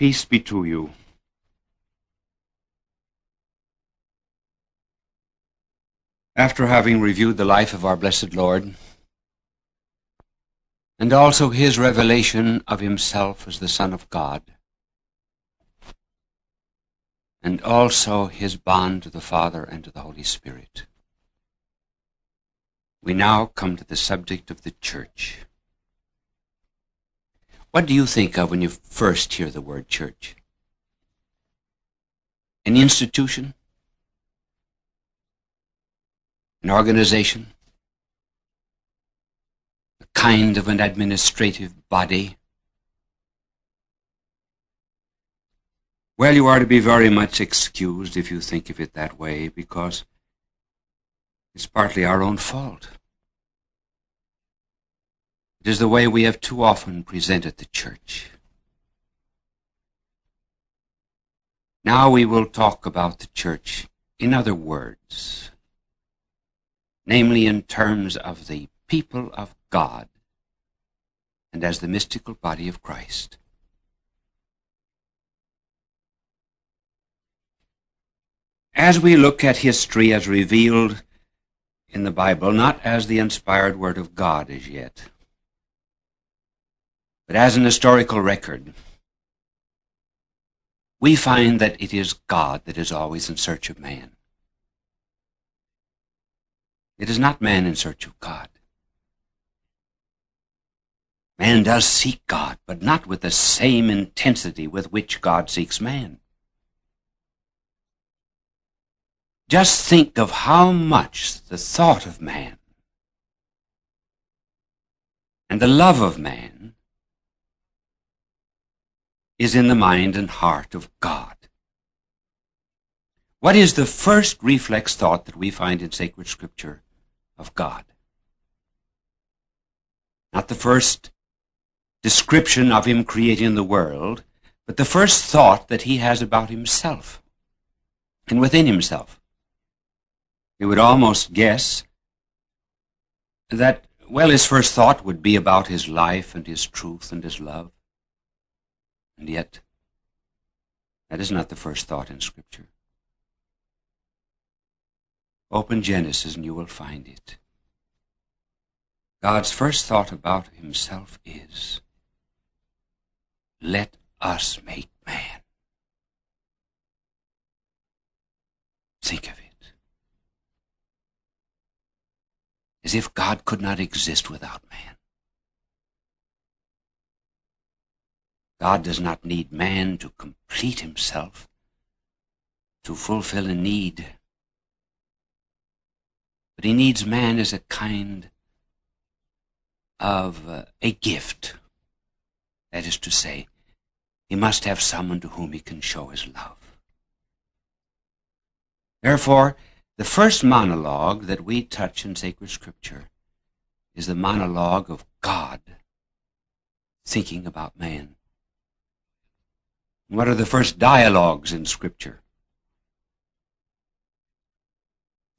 Peace be to you. After having reviewed the life of our blessed Lord, and also his revelation of himself as the Son of God, and also his bond to the Father and to the Holy Spirit, we now come to the subject of the church. What do you think of when you first hear the word church? An institution? An organization? A kind of an administrative body? Well, you are to be very much excused if you think of it that way, because it's partly our own fault. It is the way we have too often presented the church. Now we will talk about the church in other words, namely in terms of the people of God and as the mystical body of Christ. As we look at history as revealed in the Bible, not as the inspired Word of God as yet, but as an historical record, we find that it is God that is always in search of man. It is not man in search of God. Man does seek God, but not with the same intensity with which God seeks man. Just think of how much the thought of man and the love of man is in the mind and heart of God. What is the first reflex thought that we find in sacred scripture of God? Not the first description of him creating the world, but the first thought that he has about himself and within himself. You would almost guess that, well, his first thought would be about his life and his truth and his love. And yet, that is not the first thought in Scripture. Open Genesis and you will find it. God's first thought about himself is, let us make man. Think of it. As if God could not exist without man. God does not need man to complete himself, to fulfill a need. But he needs man as a kind of uh, a gift. That is to say, he must have someone to whom he can show his love. Therefore, the first monologue that we touch in sacred scripture is the monologue of God thinking about man. What are the first dialogues in Scripture?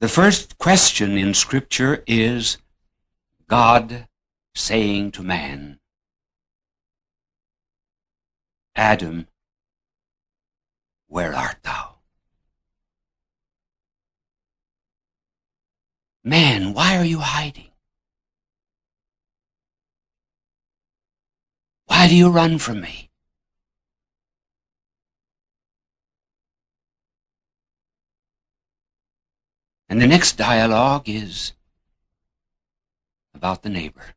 The first question in Scripture is God saying to man, Adam, where art thou? Man, why are you hiding? Why do you run from me? And the next dialogue is about the neighbor.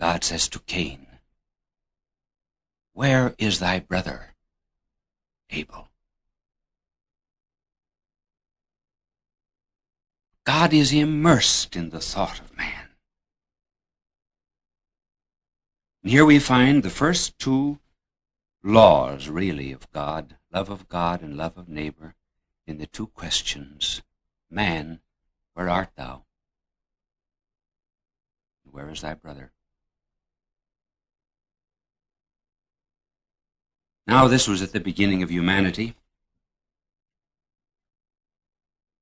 God says to Cain, Where is thy brother, Abel? God is immersed in the thought of man. And here we find the first two laws, really, of God love of God and love of neighbor in the two questions Man, where art thou? Where is thy brother? Now, this was at the beginning of humanity.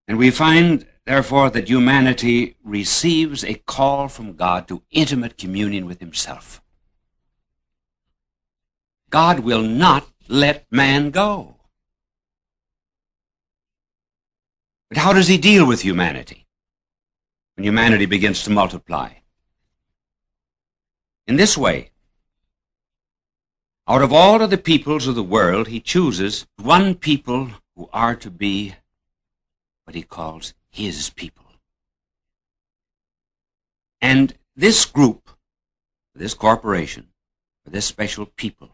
And we find, therefore, that humanity receives a call from God to intimate communion with Himself. God will not let man go. But how does he deal with humanity when humanity begins to multiply? In this way, out of all of the peoples of the world, he chooses one people who are to be what he calls his people. And this group, this corporation, this special people,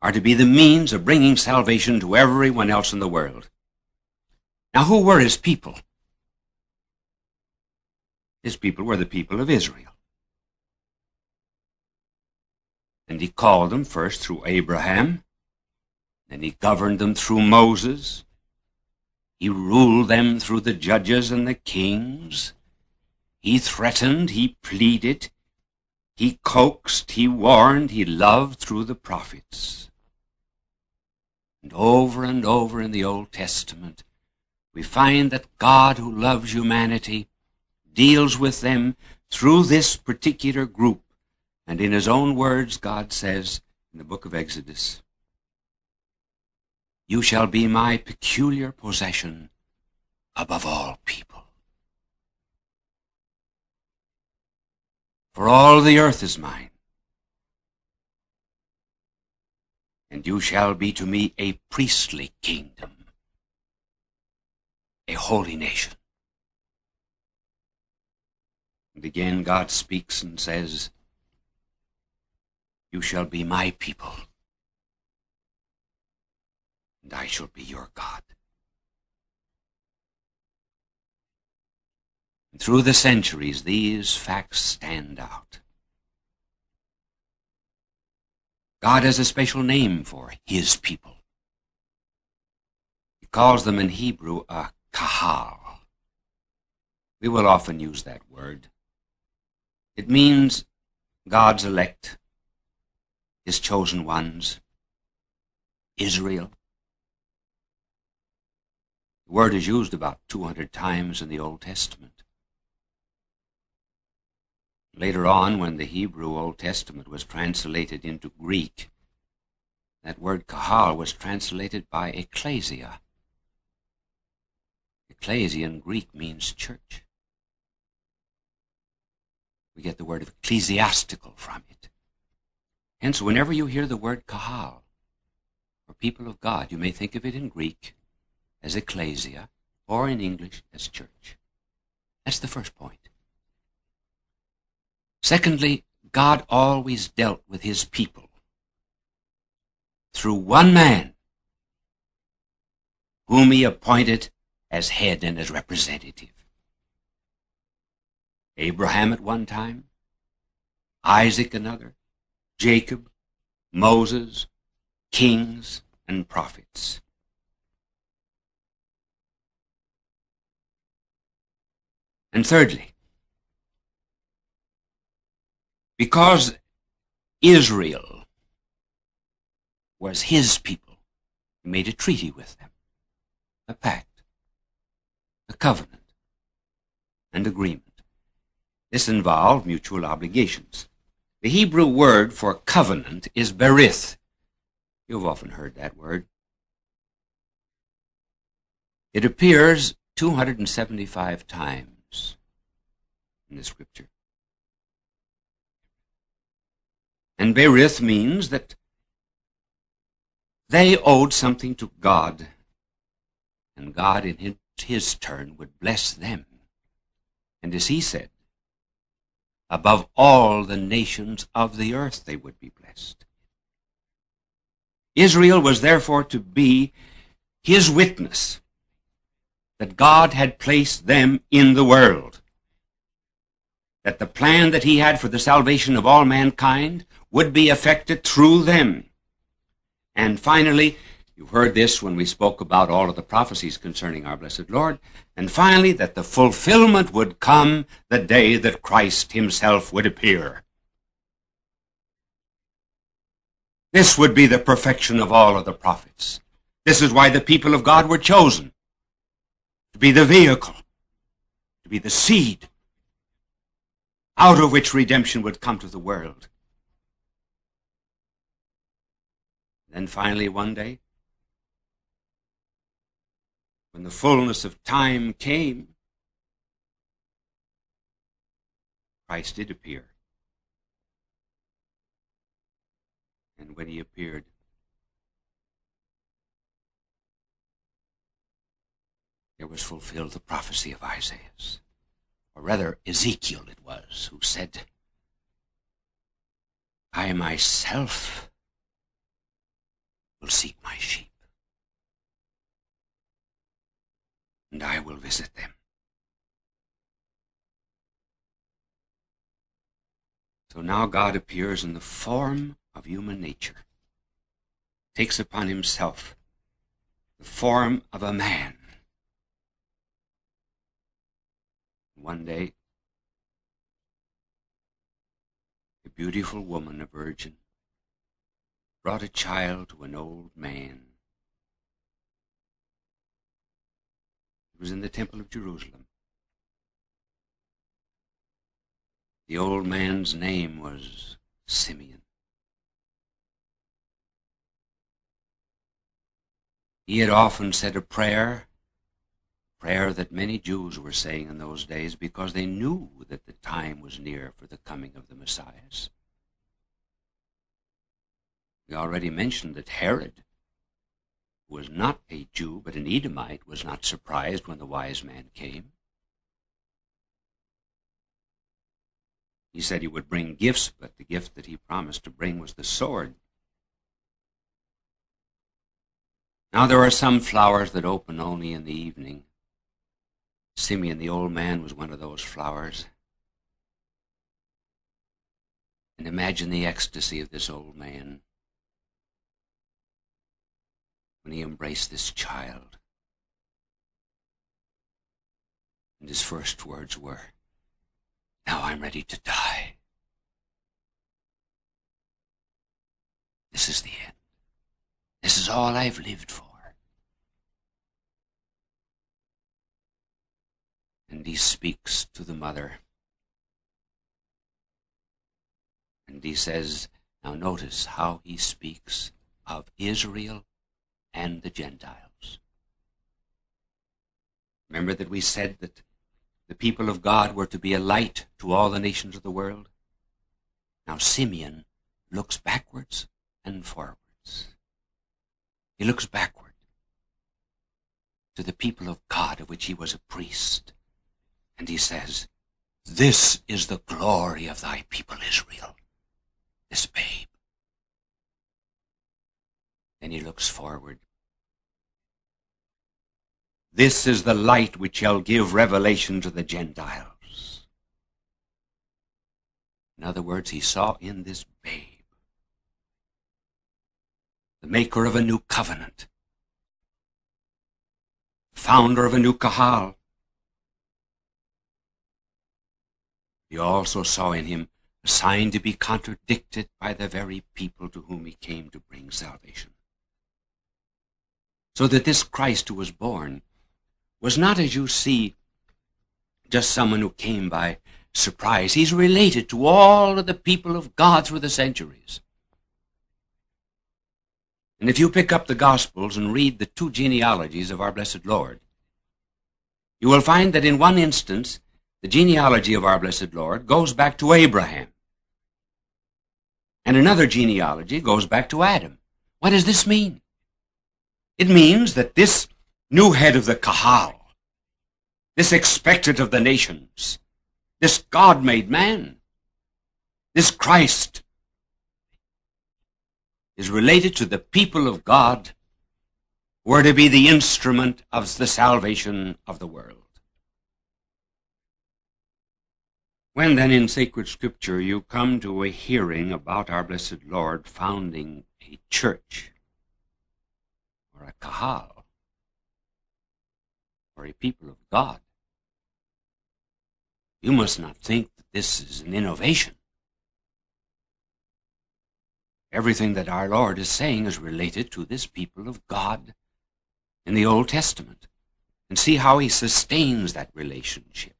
are to be the means of bringing salvation to everyone else in the world. Now, who were his people? His people were the people of Israel. And he called them first through Abraham, then he governed them through Moses, he ruled them through the judges and the kings, he threatened, he pleaded, he coaxed, he warned, he loved through the prophets. And over and over in the Old Testament, we find that God, who loves humanity, deals with them through this particular group. And in his own words, God says in the book of Exodus, You shall be my peculiar possession above all people. For all the earth is mine. And you shall be to me a priestly kingdom, a holy nation. And again God speaks and says, You shall be my people, and I shall be your God. Through the centuries, these facts stand out. God has a special name for his people. He calls them in Hebrew a kahal. We will often use that word. It means God's elect, his chosen ones, Israel. The word is used about 200 times in the Old Testament. Later on, when the Hebrew Old Testament was translated into Greek, that word kahal was translated by ecclesia. Ecclesia in Greek means church. We get the word ecclesiastical from it. Hence, whenever you hear the word kahal, or people of God, you may think of it in Greek as ecclesia, or in English as church. That's the first point. Secondly, God always dealt with his people through one man whom he appointed as head and as representative. Abraham at one time, Isaac another, Jacob, Moses, kings, and prophets. And thirdly, because Israel was his people, he made a treaty with them, a pact, a covenant, and agreement. This involved mutual obligations. The Hebrew word for covenant is berith. You've often heard that word. It appears 275 times in the scripture. And Berith means that they owed something to God, and God in his, his turn would bless them. And as he said, above all the nations of the earth they would be blessed. Israel was therefore to be his witness that God had placed them in the world, that the plan that he had for the salvation of all mankind would be effected through them. And finally, you've heard this when we spoke about all of the prophecies concerning our blessed Lord. And finally, that the fulfillment would come the day that Christ himself would appear. This would be the perfection of all of the prophets. This is why the people of God were chosen to be the vehicle, to be the seed out of which redemption would come to the world. Then finally, one day, when the fullness of time came, Christ did appear. And when he appeared, there was fulfilled the prophecy of Isaiah, or rather Ezekiel it was, who said, I myself will seek my sheep, and I will visit them. So now God appears in the form of human nature, takes upon himself the form of a man. One day, a beautiful woman, a virgin, brought a child to an old man. It was in the temple of Jerusalem. The old man's name was Simeon. He had often said a prayer, prayer that many Jews were saying in those days because they knew that the time was near for the coming of the Messiah. We already mentioned that Herod, who was not a Jew but an Edomite, was not surprised when the wise man came. He said he would bring gifts, but the gift that he promised to bring was the sword. Now there are some flowers that open only in the evening. Simeon, the old man, was one of those flowers. And imagine the ecstasy of this old man when he embraced this child. And his first words were, Now I'm ready to die. This is the end. This is all I've lived for. And he speaks to the mother. And he says, now notice how he speaks of Israel and the Gentiles. Remember that we said that the people of God were to be a light to all the nations of the world? Now Simeon looks backwards and forwards. He looks backward to the people of God of which he was a priest. And he says, This is the glory of thy people Israel, this babe. Then he looks forward. This is the light which shall give revelation to the Gentiles. In other words, he saw in this babe the maker of a new covenant, founder of a new kahal. He also saw in him a sign to be contradicted by the very people to whom he came to bring salvation. So that this Christ who was born was not, as you see, just someone who came by surprise. He's related to all of the people of God through the centuries. And if you pick up the Gospels and read the two genealogies of our blessed Lord, you will find that in one instance, the genealogy of our blessed Lord goes back to Abraham. And another genealogy goes back to Adam. What does this mean? It means that this new head of the Kahal, this expectant of the nations, this God-made man, this Christ, is related to the people of God who are to be the instrument of the salvation of the world. When then in sacred scripture you come to a hearing about our blessed Lord founding a church or a kahal or a people of God, you must not think that this is an innovation. Everything that our Lord is saying is related to this people of God in the Old Testament. And see how he sustains that relationship.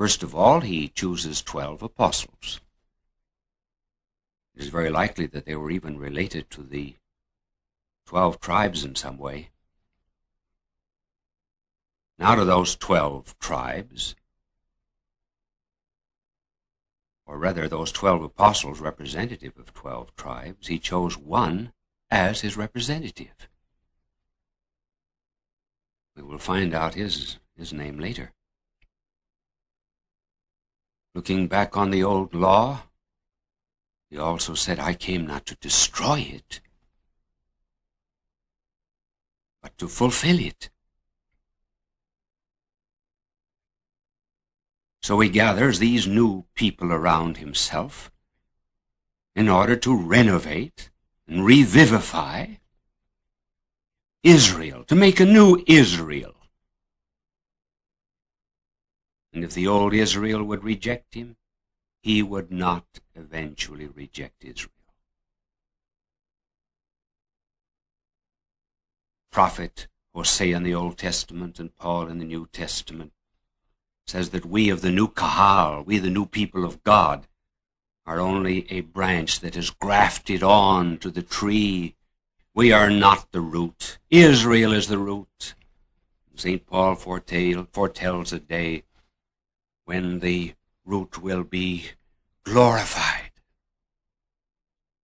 First of all, he chooses 12 apostles. It is very likely that they were even related to the twelve tribes in some way. And out of those twelve tribes, or rather those twelve apostles representative of twelve tribes, he chose one as his representative. We will find out his, his name later. Looking back on the old law, he also said, I came not to destroy it, but to fulfill it. So he gathers these new people around himself in order to renovate and revivify Israel, to make a new Israel. And if the old Israel would reject him, he would not eventually reject Israel. Prophet Hosea in the Old Testament and Paul in the New Testament says that we of the new Kahal, we the new people of God, are only a branch that is grafted on to the tree. We are not the root. Israel is the root. St. Paul foretell, foretells a day when the root will be glorified.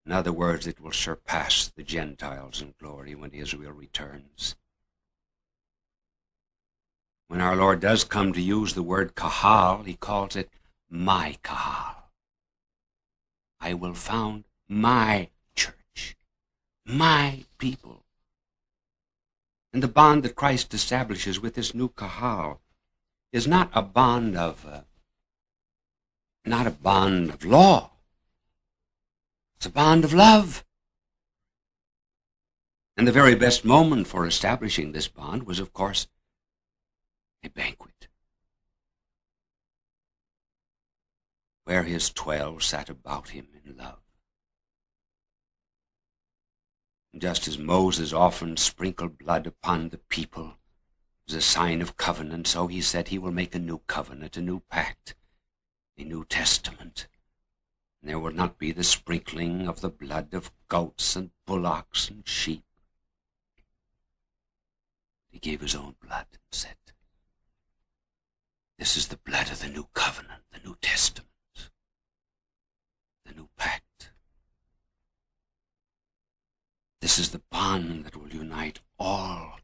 In other words, it will surpass the Gentiles in glory when Israel returns. When our Lord does come to use the word kahal, he calls it my kahal. I will found my church, my people. And the bond that Christ establishes with this new kahal is not a bond of uh, not a bond of law. It's a bond of love. And the very best moment for establishing this bond was, of course, a banquet, where his twelve sat about him in love. Just as Moses often sprinkled blood upon the people as a sign of covenant, so he said he will make a new covenant, a new pact, a new testament. And there will not be the sprinkling of the blood of goats and bullocks and sheep. He gave his own blood and said, this is the blood of the new covenant, the new testament, the new pact. This is the bond that will unite all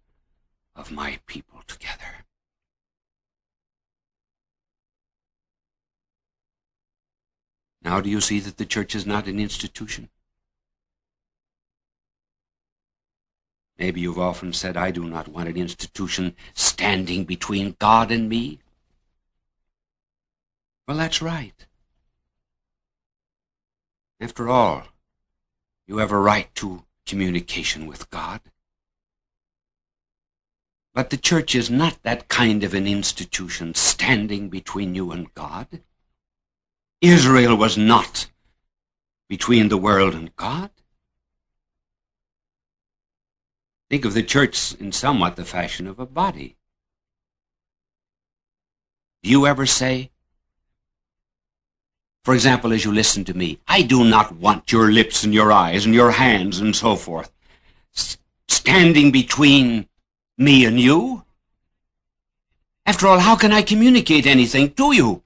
of my people together. Now do you see that the church is not an institution? Maybe you've often said, I do not want an institution standing between God and me. Well, that's right. After all, you have a right to communication with God. But the church is not that kind of an institution standing between you and God. Israel was not between the world and God. Think of the church in somewhat the fashion of a body. Do you ever say, for example, as you listen to me, I do not want your lips and your eyes and your hands and so forth standing between me and you. After all, how can I communicate anything to you?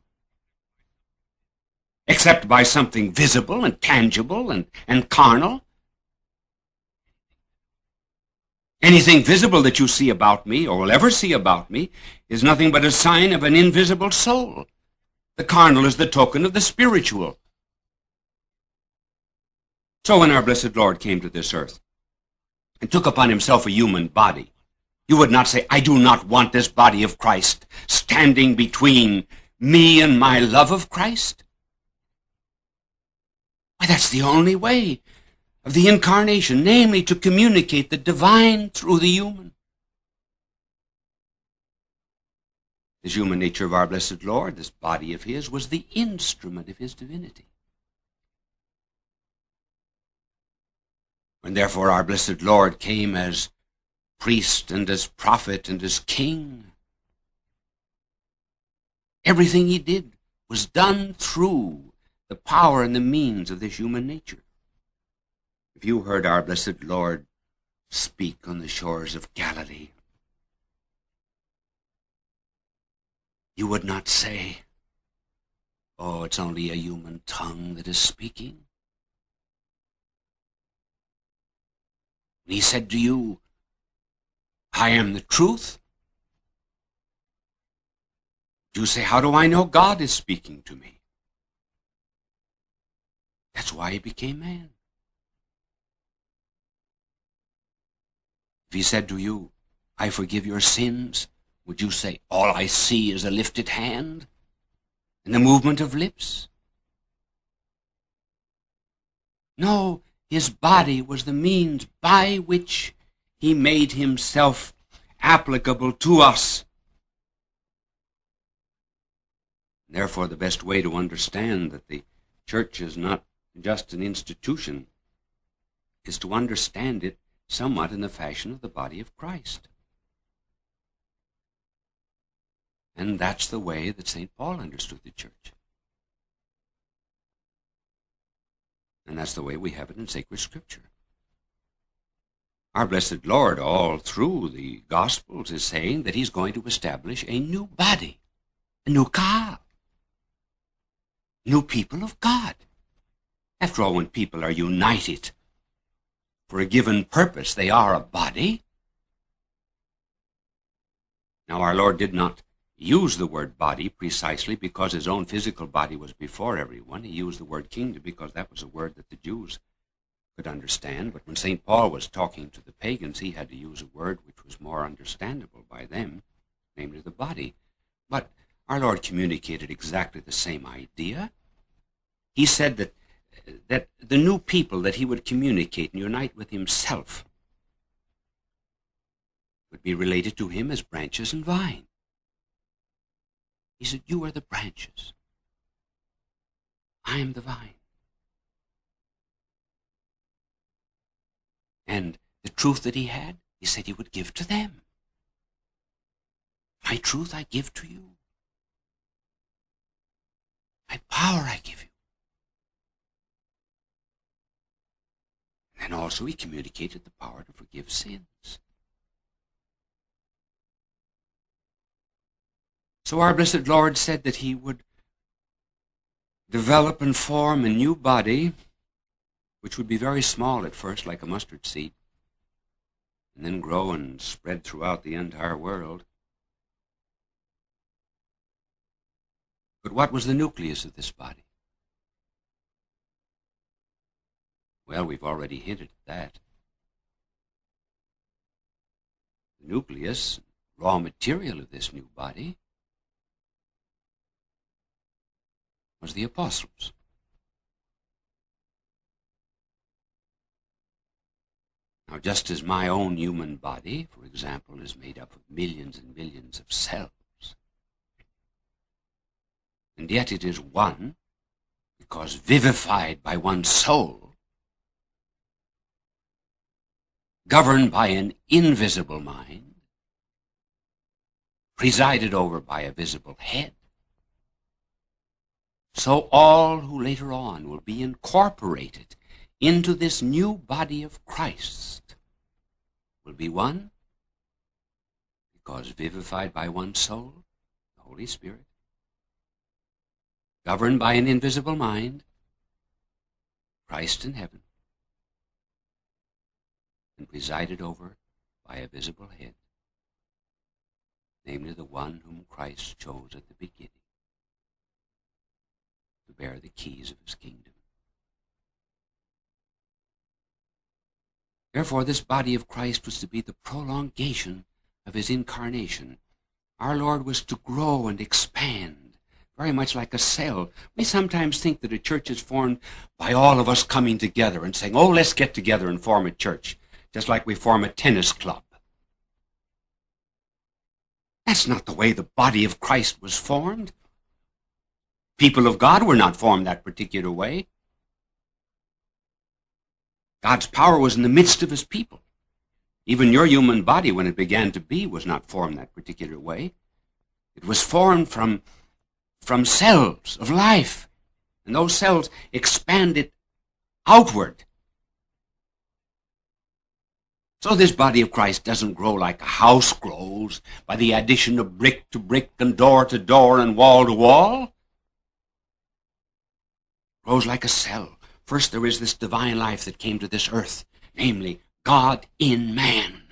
Except by something visible and tangible and, and carnal. Anything visible that you see about me or will ever see about me is nothing but a sign of an invisible soul. The carnal is the token of the spiritual. So when our blessed Lord came to this earth and took upon himself a human body, you would not say, I do not want this body of Christ standing between me and my love of Christ. Why, that's the only way of the incarnation, namely to communicate the divine through the human. This human nature of our blessed Lord, this body of his, was the instrument of his divinity. When therefore our blessed Lord came as priest and as prophet and as king, everything he did was done through the power and the means of this human nature. If you heard our blessed Lord speak on the shores of Galilee, you would not say, Oh, it's only a human tongue that is speaking. he said to you, I am the truth. You say, How do I know God is speaking to me? That's why he became man. If he said to you, I forgive your sins, would you say, All I see is a lifted hand and the movement of lips? No, his body was the means by which he made himself applicable to us. Therefore, the best way to understand that the church is not just an institution is to understand it somewhat in the fashion of the body of Christ. And that's the way that St. Paul understood the church. And that's the way we have it in sacred scripture. Our blessed Lord, all through the Gospels, is saying that he's going to establish a new body, a new kahal, new people of God. After all, when people are united for a given purpose, they are a body. Now, our Lord did not use the word body precisely because his own physical body was before everyone. He used the word kingdom because that was a word that the Jews could understand. But when St. Paul was talking to the pagans, he had to use a word which was more understandable by them, namely the body. But our Lord communicated exactly the same idea. He said that, that the new people that he would communicate and unite with himself would be related to him as branches and vine. He said, You are the branches. I am the vine. And the truth that he had, he said he would give to them. My truth I give to you. My power I give you. And also he communicated the power to forgive sins. So our blessed Lord said that he would develop and form a new body, which would be very small at first, like a mustard seed, and then grow and spread throughout the entire world. But what was the nucleus of this body? Well, we've already hinted at that. The nucleus, raw material of this new body, was the apostles. Now, just as my own human body, for example, is made up of millions and millions of cells, and yet it is one because vivified by one soul, governed by an invisible mind, presided over by a visible head, so all who later on will be incorporated into this new body of Christ will be one because vivified by one soul, the Holy Spirit, governed by an invisible mind, Christ in heaven, and presided over by a visible head, namely the one whom Christ chose at the beginning to bear the keys of his kingdom. Therefore, this body of Christ was to be the prolongation of his incarnation. Our Lord was to grow and expand, very much like a cell. We sometimes think that a church is formed by all of us coming together and saying, oh, let's get together and form a church, just like we form a tennis club. That's not the way the body of Christ was formed. People of God were not formed that particular way. God's power was in the midst of his people. Even your human body, when it began to be, was not formed that particular way. It was formed from, from cells of life. And those cells expanded outward So this body of Christ doesn't grow like a house grows by the addition of brick to brick and door to door and wall to wall. It grows like a cell. First there is this divine life that came to this earth, namely God in man.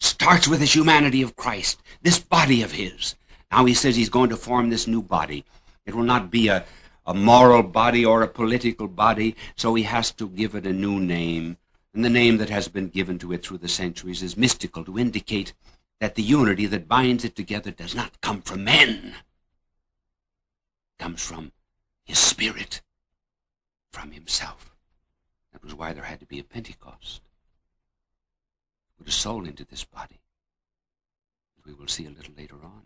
Starts with this humanity of Christ, this body of his. Now he says he's going to form this new body. It will not be a, a moral body or a political body, so he has to give it a new name and the name that has been given to it through the centuries is mystical to indicate that the unity that binds it together does not come from men. It comes from his spirit, from himself. That was why there had to be a Pentecost. Put a soul into this body, as we will see a little later on.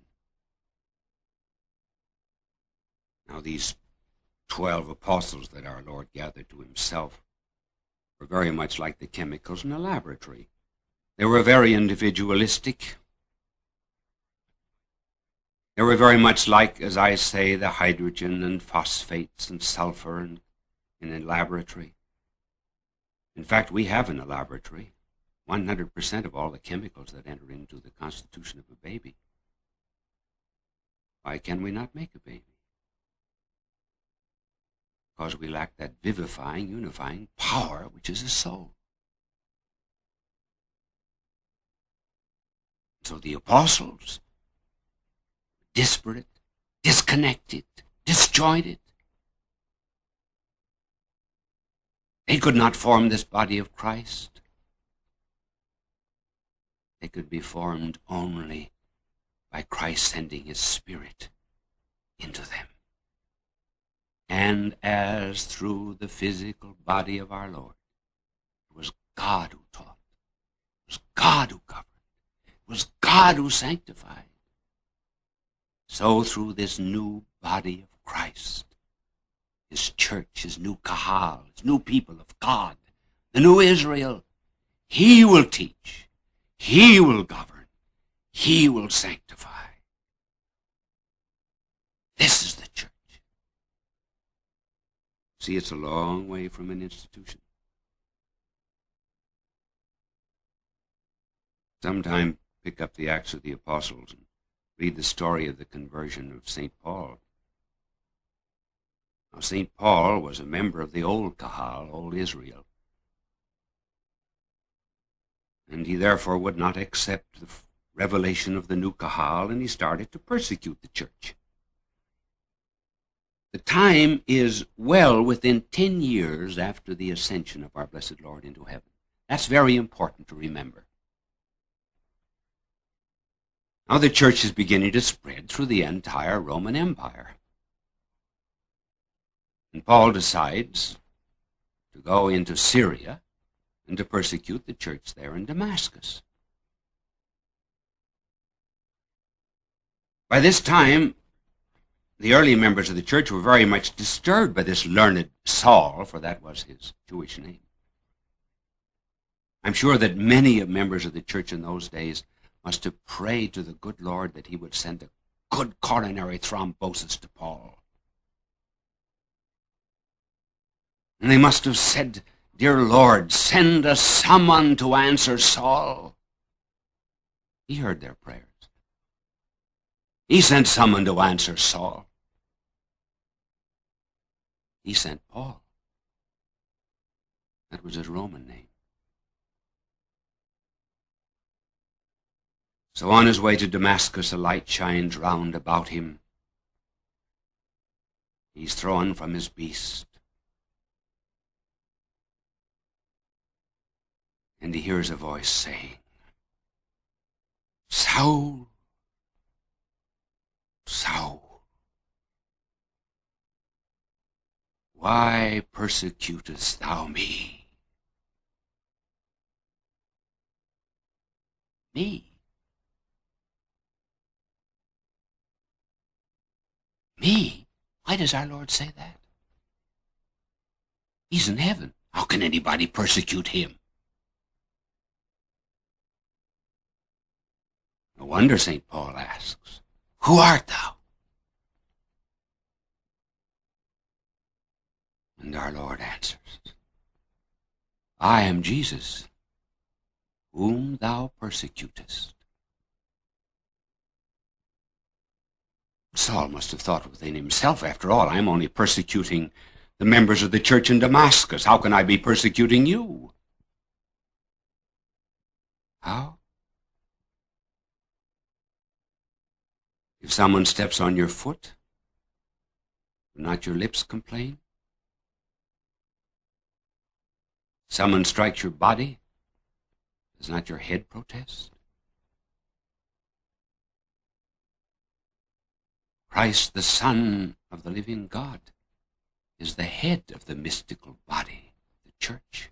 Now these twelve apostles that our Lord gathered to himself were very much like the chemicals in a laboratory. They were very individualistic. They were very much like, as I say, the hydrogen and phosphates and sulfur in, in a laboratory. In fact, we have in a laboratory 100% of all the chemicals that enter into the constitution of a baby. Why can we not make a baby? because we lack that vivifying, unifying power which is the soul. So the apostles, disparate, disconnected, disjointed, they could not form this body of Christ. They could be formed only by Christ sending his Spirit into them and as through the physical body of our Lord. It was God who taught. It was God who governed. It was God who sanctified. So through this new body of Christ, his church, his new kahal, his new people of God, the new Israel, he will teach, he will govern, he will sanctify. This is the church. See, it's a long way from an institution. Sometime pick up the Acts of the Apostles and read the story of the conversion of St. Paul. Now, St. Paul was a member of the old Kahal, old Israel. And he therefore would not accept the revelation of the new Kahal, and he started to persecute the church. The time is well within 10 years after the ascension of our blessed Lord into heaven. That's very important to remember. Now the church is beginning to spread through the entire Roman Empire. And Paul decides to go into Syria and to persecute the church there in Damascus. By this time, the early members of the church were very much disturbed by this learned Saul, for that was his Jewish name. I'm sure that many of members of the church in those days must have prayed to the good Lord that he would send a good coronary thrombosis to Paul. And they must have said, Dear Lord, send us someone to answer Saul. He heard their prayers. He sent someone to answer Saul. He sent Paul. That was his Roman name. So on his way to Damascus, a light shines round about him. He's thrown from his beast. And he hears a voice saying, Saul, Saul, why persecutest thou me? Me? Me? Why does our Lord say that? He's in heaven. How can anybody persecute him? No wonder St. Paul asks. Who art thou? And our Lord answers, I am Jesus, whom thou persecutest. Saul must have thought within himself, after all, I'm only persecuting the members of the church in Damascus. How can I be persecuting you? How? If someone steps on your foot, do not your lips complain? Someone strikes your body, does not your head protest? Christ, the Son of the living God, is the head of the mystical body, the church.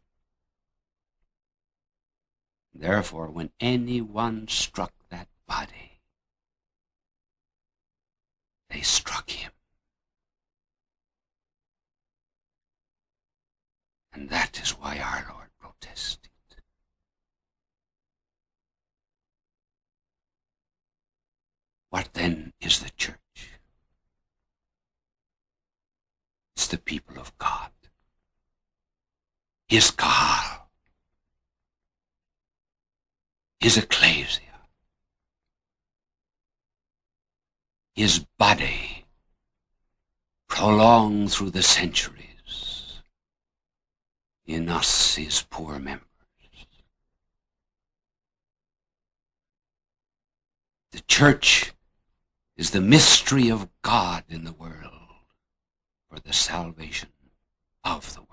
Therefore, when anyone struck that body, they struck him. And that is why our Lord protested. What then is the church? It's the people of God. His Kahal. His ecclesia. His body prolonged through the centuries in us, his poor members. The church is the mystery of God in the world for the salvation of the world.